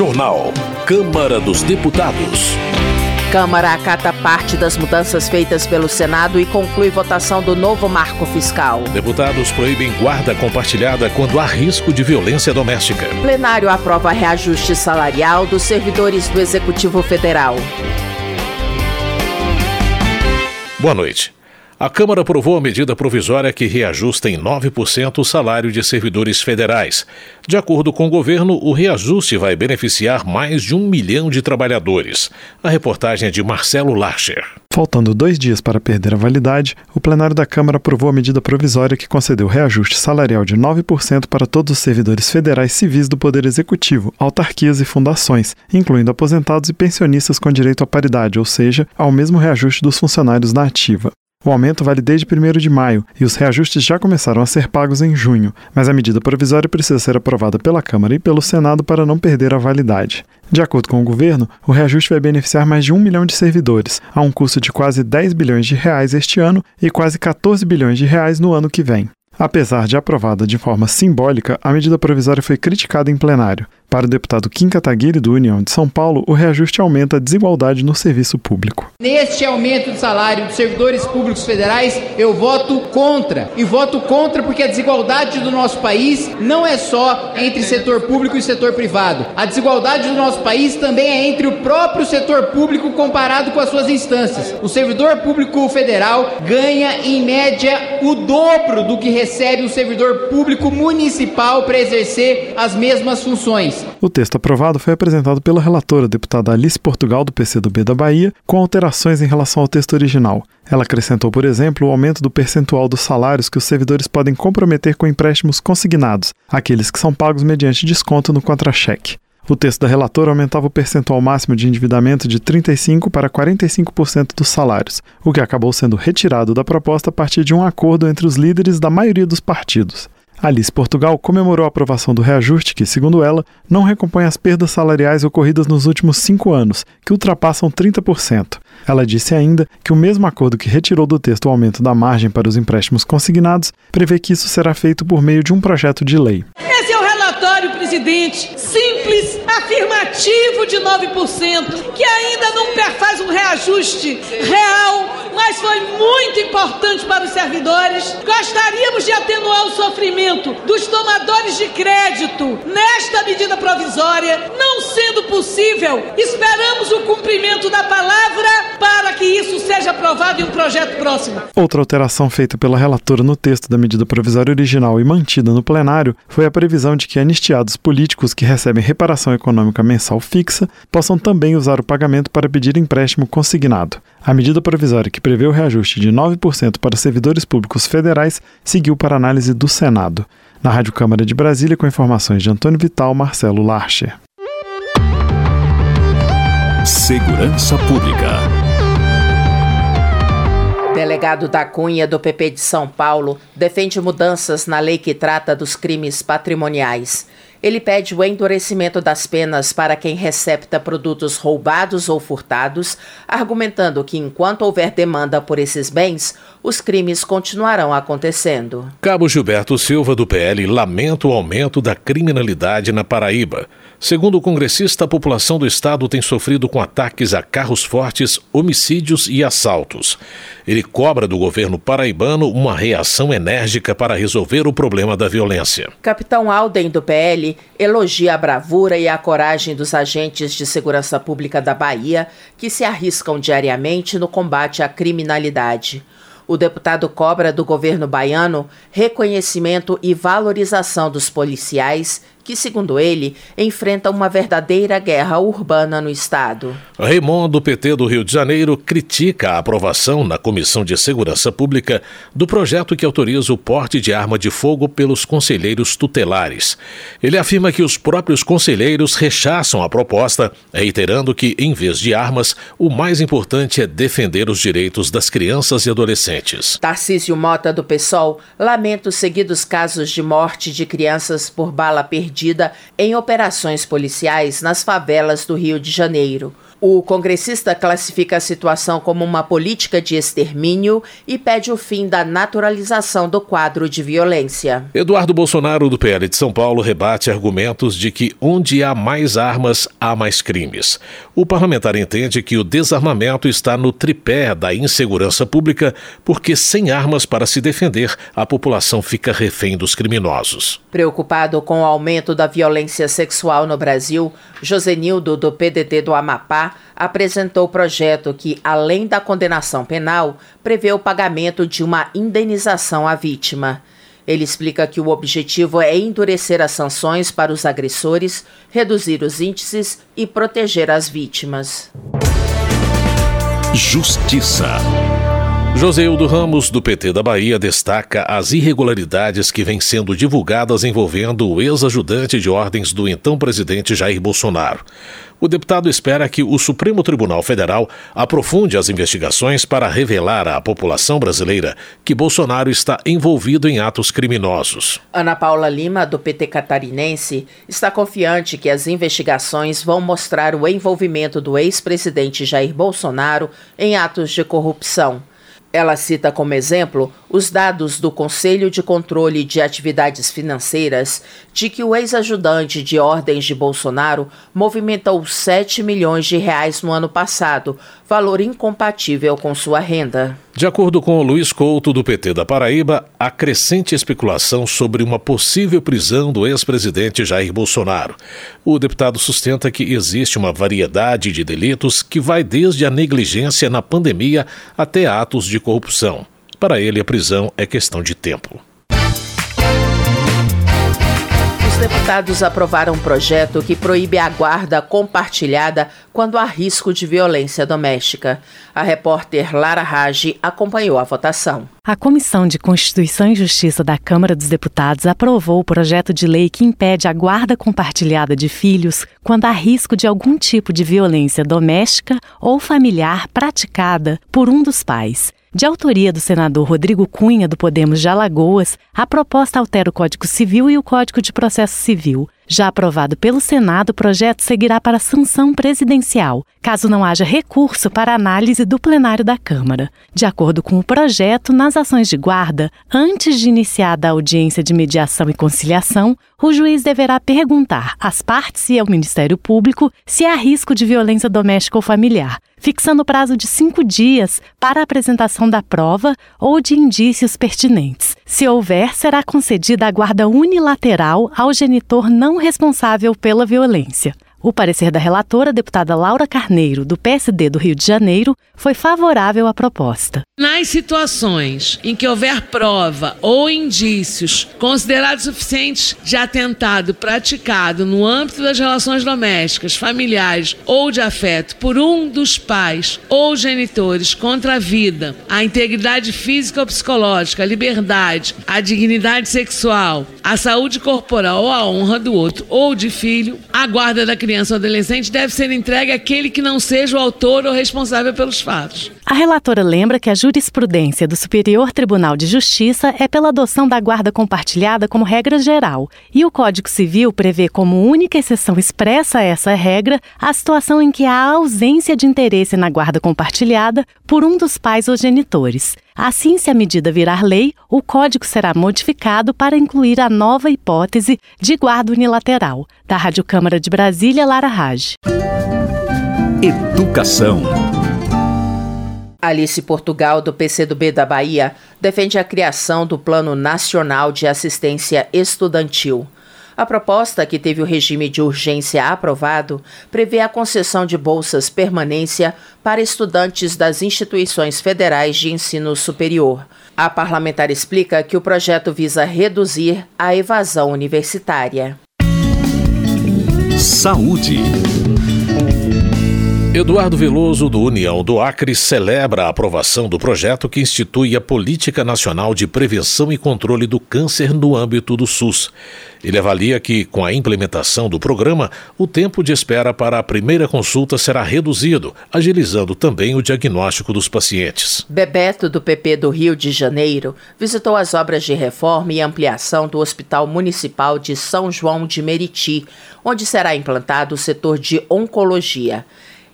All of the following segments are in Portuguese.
Jornal. Câmara dos Deputados. Câmara acata parte das mudanças feitas pelo Senado e conclui votação do novo marco fiscal. Deputados proíbem guarda compartilhada quando há risco de violência doméstica. Plenário aprova reajuste salarial dos servidores do Executivo Federal. Boa noite. A Câmara aprovou a medida provisória que reajusta em 9% o salário de servidores federais. De acordo com o governo, o reajuste vai beneficiar mais de um milhão de trabalhadores. A reportagem é de Marcelo Larcher. Faltando dois dias para perder a validade, o plenário da Câmara aprovou a medida provisória que concedeu reajuste salarial de 9% para todos os servidores federais civis do Poder Executivo, autarquias e fundações, incluindo aposentados e pensionistas com direito à paridade, ou seja, ao mesmo reajuste dos funcionários na ativa. O aumento vale desde 1 de maio e os reajustes já começaram a ser pagos em junho, mas a medida provisória precisa ser aprovada pela Câmara e pelo Senado para não perder a validade. De acordo com o governo, o reajuste vai beneficiar mais de um milhão de servidores, a um custo de quase 10 bilhões de reais este ano e quase 14 bilhões de reais no ano que vem. Apesar de aprovada de forma simbólica, a medida provisória foi criticada em plenário. Para o deputado Kim Kataguiri, do União de São Paulo, o reajuste aumenta a desigualdade no serviço público. Neste aumento de salário dos servidores públicos federais, eu voto contra. E voto contra porque a desigualdade do nosso país não é só entre setor público e setor privado. A desigualdade do nosso país também é entre o próprio setor público comparado com as suas instâncias. O servidor público federal ganha, em média, o dobro do que recebe o servidor público municipal para exercer as mesmas funções. O texto aprovado foi apresentado pela relatora, deputada Alice Portugal, do PCdoB da Bahia, com alterações em relação ao texto original. Ela acrescentou, por exemplo, o aumento do percentual dos salários que os servidores podem comprometer com empréstimos consignados, aqueles que são pagos mediante desconto no contra-cheque. O texto da relatora aumentava o percentual máximo de endividamento de 35% para 45% dos salários, o que acabou sendo retirado da proposta a partir de um acordo entre os líderes da maioria dos partidos. Alice Portugal comemorou a aprovação do reajuste que, segundo ela, não recompõe as perdas salariais ocorridas nos últimos cinco anos, que ultrapassam 30%. Ela disse ainda que o mesmo acordo que retirou do texto o aumento da margem para os empréstimos consignados prevê que isso será feito por meio de um projeto de lei. Esse é o relatório, presidente, simples, afirmativo de 9%, que ainda não faz um reajuste real mas foi muito importante para os servidores. Gostaríamos de atenuar o sofrimento dos tomadores de crédito nesta medida provisória. Não sendo possível, esperamos o cumprimento da palavra para que isso seja aprovado em um projeto próximo. Outra alteração feita pela relatora no texto da medida provisória original e mantida no plenário foi a previsão de que anistiados políticos que recebem reparação econômica mensal fixa possam também usar o pagamento para pedir empréstimo consignado. A medida provisória que prevê o reajuste de 9% para servidores públicos federais seguiu para análise do Senado. Na Rádio Câmara de Brasília, com informações de Antônio Vital, Marcelo Larcher. Segurança Pública. Delegado da Cunha do PP de São Paulo defende mudanças na lei que trata dos crimes patrimoniais. Ele pede o endurecimento das penas para quem recepta produtos roubados ou furtados, argumentando que enquanto houver demanda por esses bens, os crimes continuarão acontecendo. Cabo Gilberto Silva, do PL, lamenta o aumento da criminalidade na Paraíba. Segundo o congressista, a população do estado tem sofrido com ataques a carros fortes, homicídios e assaltos. Ele cobra do governo paraibano uma reação enérgica para resolver o problema da violência. Capitão Alden, do PL, elogia a bravura e a coragem dos agentes de segurança pública da Bahia que se arriscam diariamente no combate à criminalidade. O deputado cobra do governo baiano reconhecimento e valorização dos policiais que, segundo ele, enfrenta uma verdadeira guerra urbana no estado. Raimundo, do PT do Rio de Janeiro, critica a aprovação na Comissão de Segurança Pública do projeto que autoriza o porte de arma de fogo pelos conselheiros tutelares. Ele afirma que os próprios conselheiros rechaçam a proposta, reiterando que, em vez de armas, o mais importante é defender os direitos das crianças e adolescentes. Tarcísio Mota, do PSOL, lamenta os seguidos casos de morte de crianças por bala perdida perdida em operações policiais nas favelas do Rio de Janeiro. O congressista classifica a situação como uma política de extermínio e pede o fim da naturalização do quadro de violência. Eduardo Bolsonaro, do PL de São Paulo, rebate argumentos de que onde há mais armas, há mais crimes. O parlamentar entende que o desarmamento está no tripé da insegurança pública, porque sem armas para se defender, a população fica refém dos criminosos. Preocupado com o aumento da violência sexual no Brasil, Josenildo, do PDT do Amapá, apresentou o projeto que, além da condenação penal, prevê o pagamento de uma indenização à vítima. Ele explica que o objetivo é endurecer as sanções para os agressores, reduzir os índices e proteger as vítimas. Justiça. Joseildo Ramos, do PT da Bahia, destaca as irregularidades que vêm sendo divulgadas envolvendo o ex-ajudante de ordens do então presidente Jair Bolsonaro. O deputado espera que o Supremo Tribunal Federal aprofunde as investigações para revelar à população brasileira que Bolsonaro está envolvido em atos criminosos. Ana Paula Lima, do PT catarinense, está confiante que as investigações vão mostrar o envolvimento do ex-presidente Jair Bolsonaro em atos de corrupção. Ela cita como exemplo os dados do Conselho de Controle de Atividades Financeiras de que o ex-ajudante de ordens de Bolsonaro movimentou 7 milhões de reais no ano passado, valor incompatível com sua renda. De acordo com Luiz Couto, do PT da Paraíba, há crescente especulação sobre uma possível prisão do ex-presidente Jair Bolsonaro. O deputado sustenta que existe uma variedade de delitos que vai desde a negligência na pandemia até atos de corrupção. Para ele, a prisão é questão de tempo. deputados aprovaram um projeto que proíbe a guarda compartilhada quando há risco de violência doméstica. A repórter Lara Rage acompanhou a votação. A Comissão de Constituição e Justiça da Câmara dos Deputados aprovou o projeto de lei que impede a guarda compartilhada de filhos quando há risco de algum tipo de violência doméstica ou familiar praticada por um dos pais. De autoria do senador Rodrigo Cunha, do Podemos de Alagoas, a proposta altera o Código Civil e o Código de Processo Civil, já aprovado pelo Senado, o projeto seguirá para sanção presidencial, caso não haja recurso para análise do plenário da Câmara. De acordo com o projeto, nas ações de guarda, antes de iniciar a audiência de mediação e conciliação, o juiz deverá perguntar às partes e ao Ministério Público se há risco de violência doméstica ou familiar, fixando o prazo de cinco dias para a apresentação da prova ou de indícios pertinentes. Se houver, será concedida a guarda unilateral ao genitor não responsável pela violência. O parecer da relatora, deputada Laura Carneiro, do PSD do Rio de Janeiro, foi favorável à proposta. Nas situações em que houver prova ou indícios considerados suficientes de atentado praticado no âmbito das relações domésticas, familiares ou de afeto por um dos pais ou genitores contra a vida, a integridade física ou psicológica, a liberdade, a dignidade sexual, a saúde corporal ou a honra do outro ou de filho, a guarda da criança criança ou adolescente deve ser entregue àquele que não seja o autor ou responsável pelos fatos. A relatora lembra que a jurisprudência do Superior Tribunal de Justiça é pela adoção da guarda compartilhada como regra geral, e o Código Civil prevê como única exceção expressa a essa regra a situação em que há ausência de interesse na guarda compartilhada por um dos pais ou genitores. Assim, se a medida virar lei, o código será modificado para incluir a nova hipótese de guarda unilateral. Da Rádio Câmara de Brasília, Lara Raj. Educação. Alice Portugal, do PCdoB da Bahia, defende a criação do Plano Nacional de Assistência Estudantil. A proposta, que teve o regime de urgência aprovado, prevê a concessão de bolsas permanência para estudantes das instituições federais de ensino superior. A parlamentar explica que o projeto visa reduzir a evasão universitária. Saúde. Eduardo Veloso, do União do Acre, celebra a aprovação do projeto que institui a Política Nacional de Prevenção e Controle do Câncer no âmbito do SUS. Ele avalia que, com a implementação do programa, o tempo de espera para a primeira consulta será reduzido, agilizando também o diagnóstico dos pacientes. Bebeto, do PP do Rio de Janeiro, visitou as obras de reforma e ampliação do Hospital Municipal de São João de Meriti, onde será implantado o setor de oncologia.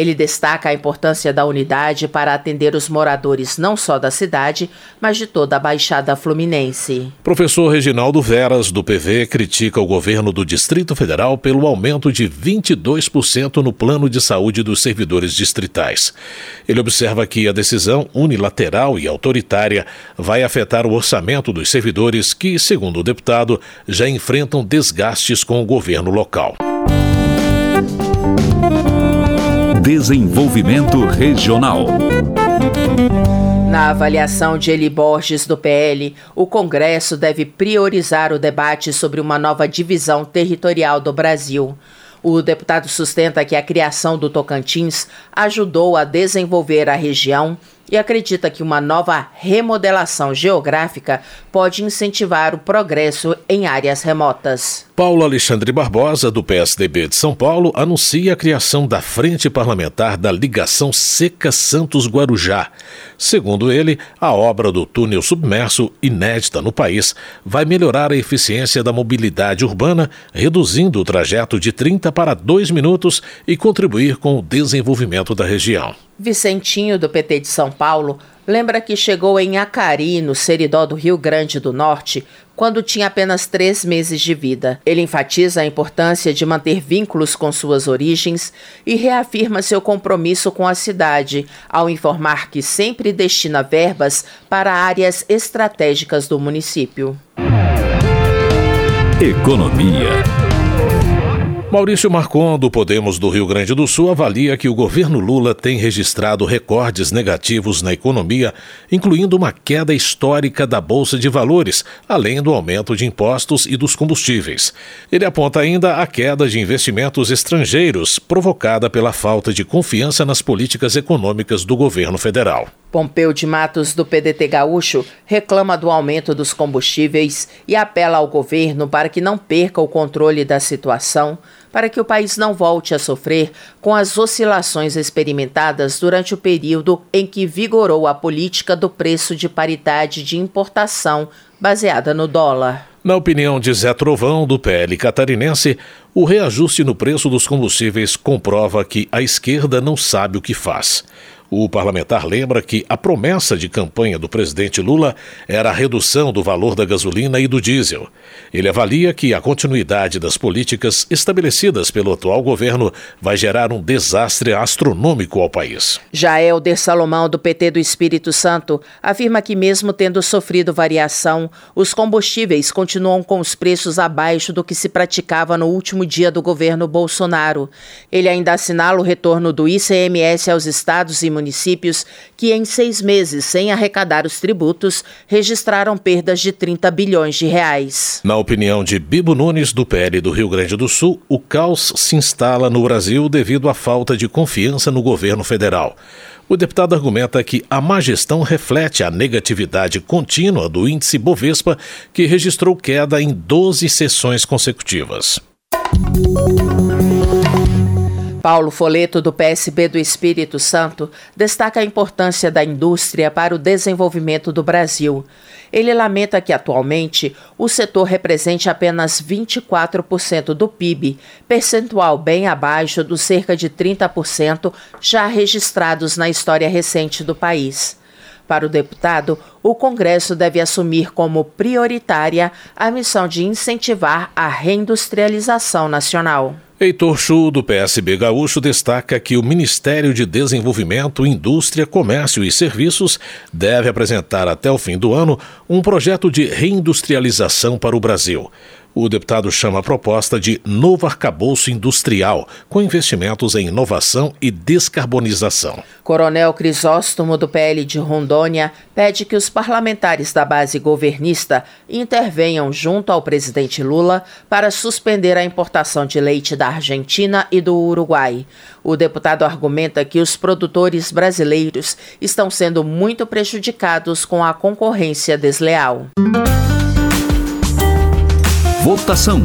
Ele destaca a importância da unidade para atender os moradores não só da cidade, mas de toda a Baixada Fluminense. Professor Reginaldo Veras, do PV, critica o governo do Distrito Federal pelo aumento de 22% no plano de saúde dos servidores distritais. Ele observa que a decisão unilateral e autoritária vai afetar o orçamento dos servidores que, segundo o deputado, já enfrentam desgastes com o governo local. Desenvolvimento Regional. Na avaliação de Eli Borges, do PL, o Congresso deve priorizar o debate sobre uma nova divisão territorial do Brasil. O deputado sustenta que a criação do Tocantins ajudou a desenvolver a região e acredita que uma nova remodelação geográfica pode incentivar o progresso em áreas remotas. Paulo Alexandre Barbosa, do PSDB de São Paulo, anuncia a criação da Frente Parlamentar da Ligação Seca Santos-Guarujá. Segundo ele, a obra do túnel submerso, inédita no país, vai melhorar a eficiência da mobilidade urbana, reduzindo o trajeto de 30 para 2 minutos e contribuir com o desenvolvimento da região. Vicentinho, do PT de São Paulo, lembra que chegou em Acari, no Seridó do Rio Grande do Norte, quando tinha apenas três meses de vida. Ele enfatiza a importância de manter vínculos com suas origens e reafirma seu compromisso com a cidade, ao informar que sempre destina verbas para áreas estratégicas do município. Economia. Maurício Marcon, do Podemos do Rio Grande do Sul, avalia que o governo Lula tem registrado recordes negativos na economia, incluindo uma queda histórica da Bolsa de Valores, além do aumento de impostos e dos combustíveis. Ele aponta ainda a queda de investimentos estrangeiros, provocada pela falta de confiança nas políticas econômicas do governo federal. Pompeu de Matos, do PDT Gaúcho, reclama do aumento dos combustíveis e apela ao governo para que não perca o controle da situação, para que o país não volte a sofrer com as oscilações experimentadas durante o período em que vigorou a política do preço de paridade de importação baseada no dólar. Na opinião de Zé Trovão, do PL catarinense, o reajuste no preço dos combustíveis comprova que a esquerda não sabe o que faz. O parlamentar lembra que a promessa de campanha do presidente Lula era a redução do valor da gasolina e do diesel. Ele avalia que a continuidade das políticas estabelecidas pelo atual governo vai gerar um desastre astronômico ao país. Já Helder Salomão, do PT do Espírito Santo, afirma que, mesmo tendo sofrido variação, os combustíveis continuam com os preços abaixo do que se praticava no último dia do governo Bolsonaro. Ele ainda assinala o retorno do ICMS aos estados e municípios que, em seis meses sem arrecadar os tributos, registraram perdas de 30 bilhões de reais. Na opinião de Bibo Nunes, do PL do Rio Grande do Sul, o caos se instala no Brasil devido à falta de confiança no governo federal. O deputado argumenta que a má gestão reflete a negatividade contínua do índice Bovespa, que registrou queda em 12 sessões consecutivas. Paulo Foleto, do PSB do Espírito Santo, destaca a importância da indústria para o desenvolvimento do Brasil. Ele lamenta que, atualmente, o setor represente apenas 24% do PIB, percentual bem abaixo dos cerca de 30% já registrados na história recente do país. Para o deputado, o Congresso deve assumir como prioritária a missão de incentivar a reindustrialização nacional. Heitor Chu, do PSB Gaúcho, destaca que o Ministério de Desenvolvimento, Indústria, Comércio e Serviços deve apresentar até o fim do ano um projeto de reindustrialização para o Brasil. O deputado chama a proposta de novo arcabouço industrial, com investimentos em inovação e descarbonização. Coronel Crisóstomo, do PL de Rondônia, pede que os parlamentares da base governista intervenham junto ao presidente Lula para suspender a importação de leite da Argentina e do Uruguai. O deputado argumenta que os produtores brasileiros estão sendo muito prejudicados com a concorrência desleal. Votação.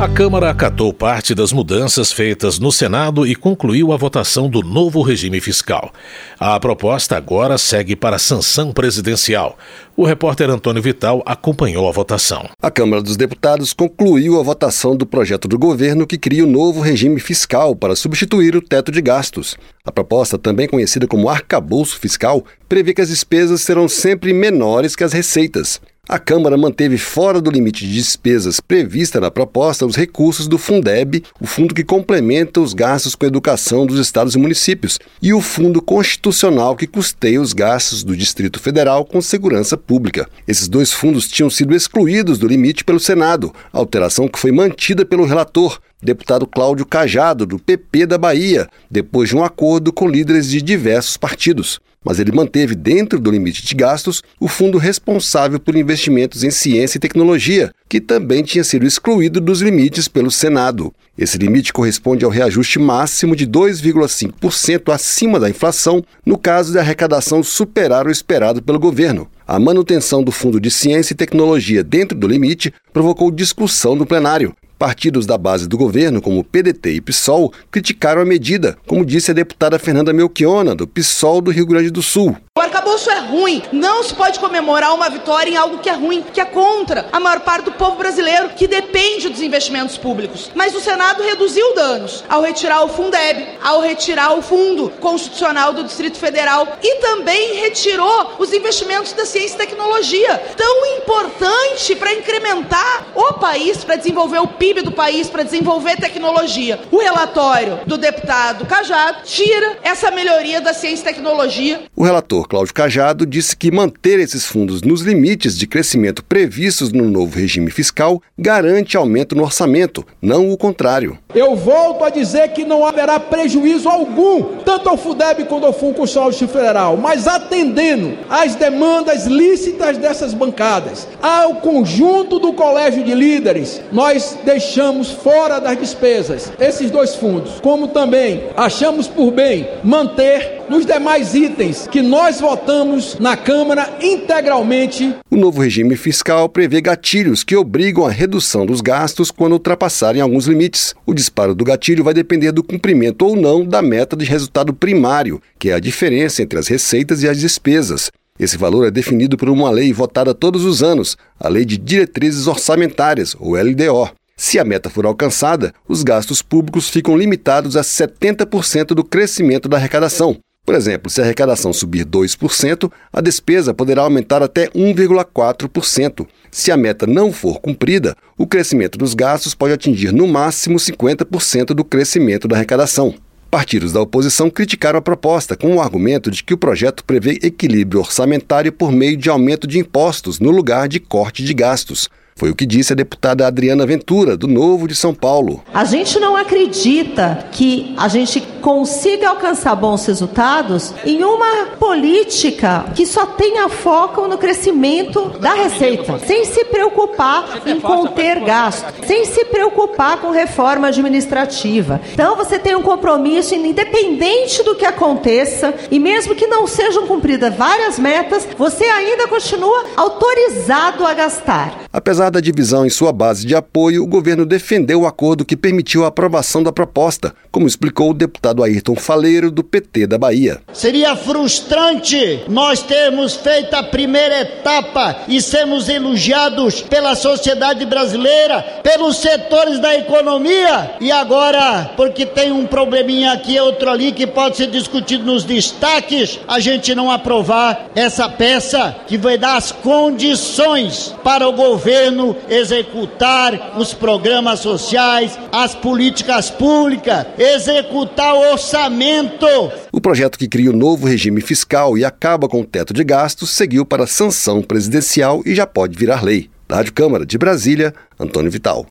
A Câmara acatou parte das mudanças feitas no Senado e concluiu a votação do novo regime fiscal. A proposta agora segue para a sanção presidencial. O repórter Antônio Vital acompanhou a votação. A Câmara dos Deputados concluiu a votação do projeto do governo que cria o novo regime fiscal para substituir o teto de gastos. A proposta, também conhecida como arcabouço fiscal, prevê que as despesas serão sempre menores que as receitas. A Câmara manteve fora do limite de despesas prevista na proposta os recursos do Fundeb, o fundo que complementa os gastos com educação dos estados e municípios, e o Fundo Constitucional que custeia os gastos do Distrito Federal com segurança pública. Esses dois fundos tinham sido excluídos do limite pelo Senado, alteração que foi mantida pelo relator, deputado Cláudio Cajado, do PP da Bahia, depois de um acordo com líderes de diversos partidos mas ele manteve dentro do limite de gastos o fundo responsável por investimentos em ciência e tecnologia, que também tinha sido excluído dos limites pelo Senado. Esse limite corresponde ao reajuste máximo de 2,5% acima da inflação, no caso de arrecadação superar o esperado pelo governo. A manutenção do Fundo de Ciência e Tecnologia dentro do limite provocou discussão no plenário. Partidos da base do governo, como PDT e PSOL, criticaram a medida, como disse a deputada Fernanda Melchiona, do PSOL do Rio Grande do Sul. O arcabouço é ruim. Não se pode comemorar uma vitória em algo que é ruim, que é contra a maior parte do povo brasileiro, que depende dos investimentos públicos. Mas o Senado reduziu danos ao retirar o Fundeb, ao retirar o Fundo Constitucional do Distrito Federal e também retirou os investimentos da ciência e tecnologia, tão importante para incrementar o país, para desenvolver o PIB do país, para desenvolver tecnologia. O relatório do deputado Cajado tira essa melhoria da ciência e tecnologia. O relator Cláudio Cajado disse que manter esses fundos nos limites de crescimento previstos no novo regime fiscal garante aumento no orçamento, não o contrário. Eu volto a dizer que não haverá prejuízo algum, tanto ao FUDEB quanto ao Fundo Constitucional Federal, mas atendendo às demandas lícitas dessas bancadas, ao conjunto do colégio de líderes, nós deixamos fora das despesas esses dois fundos, como também achamos por bem manter nos demais itens que nós votamos na Câmara integralmente. O novo regime fiscal prevê gatilhos que obrigam a redução dos gastos quando ultrapassarem alguns limites. O disparo do gatilho vai depender do cumprimento ou não da meta de resultado primário, que é a diferença entre as receitas e as despesas. Esse valor é definido por uma lei votada todos os anos, a Lei de Diretrizes Orçamentárias, ou LDO. Se a meta for alcançada, os gastos públicos ficam limitados a 70% do crescimento da arrecadação. Por exemplo, se a arrecadação subir 2%, a despesa poderá aumentar até 1,4%. Se a meta não for cumprida, o crescimento dos gastos pode atingir no máximo 50% do crescimento da arrecadação. Partidos da oposição criticaram a proposta com o argumento de que o projeto prevê equilíbrio orçamentário por meio de aumento de impostos no lugar de corte de gastos. Foi o que disse a deputada Adriana Ventura, do Novo de São Paulo. A gente não acredita que a gente consiga alcançar bons resultados em uma política que só tenha foco no crescimento da receita, sem se preocupar em conter gastos, sem se preocupar com reforma administrativa. Então você tem um compromisso, independente do que aconteça, e mesmo que não sejam cumpridas várias metas, você ainda continua autorizado a gastar. Apesar da divisão em sua base de apoio, o governo defendeu o acordo que permitiu a aprovação da proposta, como explicou o deputado Ayrton Faleiro, do PT da Bahia. Seria frustrante nós termos feito a primeira etapa e sermos elogiados pela sociedade brasileira, pelos setores da economia, e agora, porque tem um probleminha aqui e outro ali que pode ser discutido nos destaques, a gente não aprovar essa peça que vai dar as condições para o governo governo executar os programas sociais, as políticas públicas, executar o orçamento. O projeto que cria o novo regime fiscal e acaba com o teto de gastos seguiu para sanção presidencial e já pode virar lei. Da Rádio Câmara de Brasília, Antônio Vital.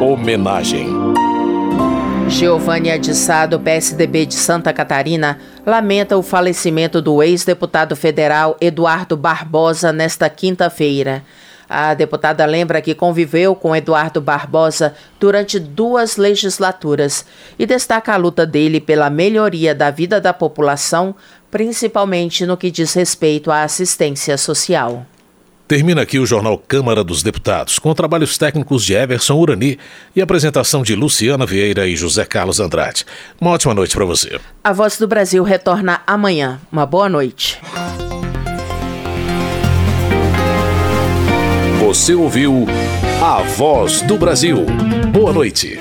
Homenagem. Giovanni de Sá, do PSDB de Santa Catarina, lamenta o falecimento do ex-deputado federal Eduardo Barbosa nesta quinta-feira. A deputada lembra que conviveu com Eduardo Barbosa durante duas legislaturas e destaca a luta dele pela melhoria da vida da população, principalmente no que diz respeito à assistência social. Termina aqui o jornal Câmara dos Deputados, com trabalhos técnicos de Everson Urani e apresentação de Luciana Vieira e José Carlos Andrade. Uma ótima noite para você. A Voz do Brasil retorna amanhã. Uma boa noite. Você ouviu A Voz do Brasil. Boa noite.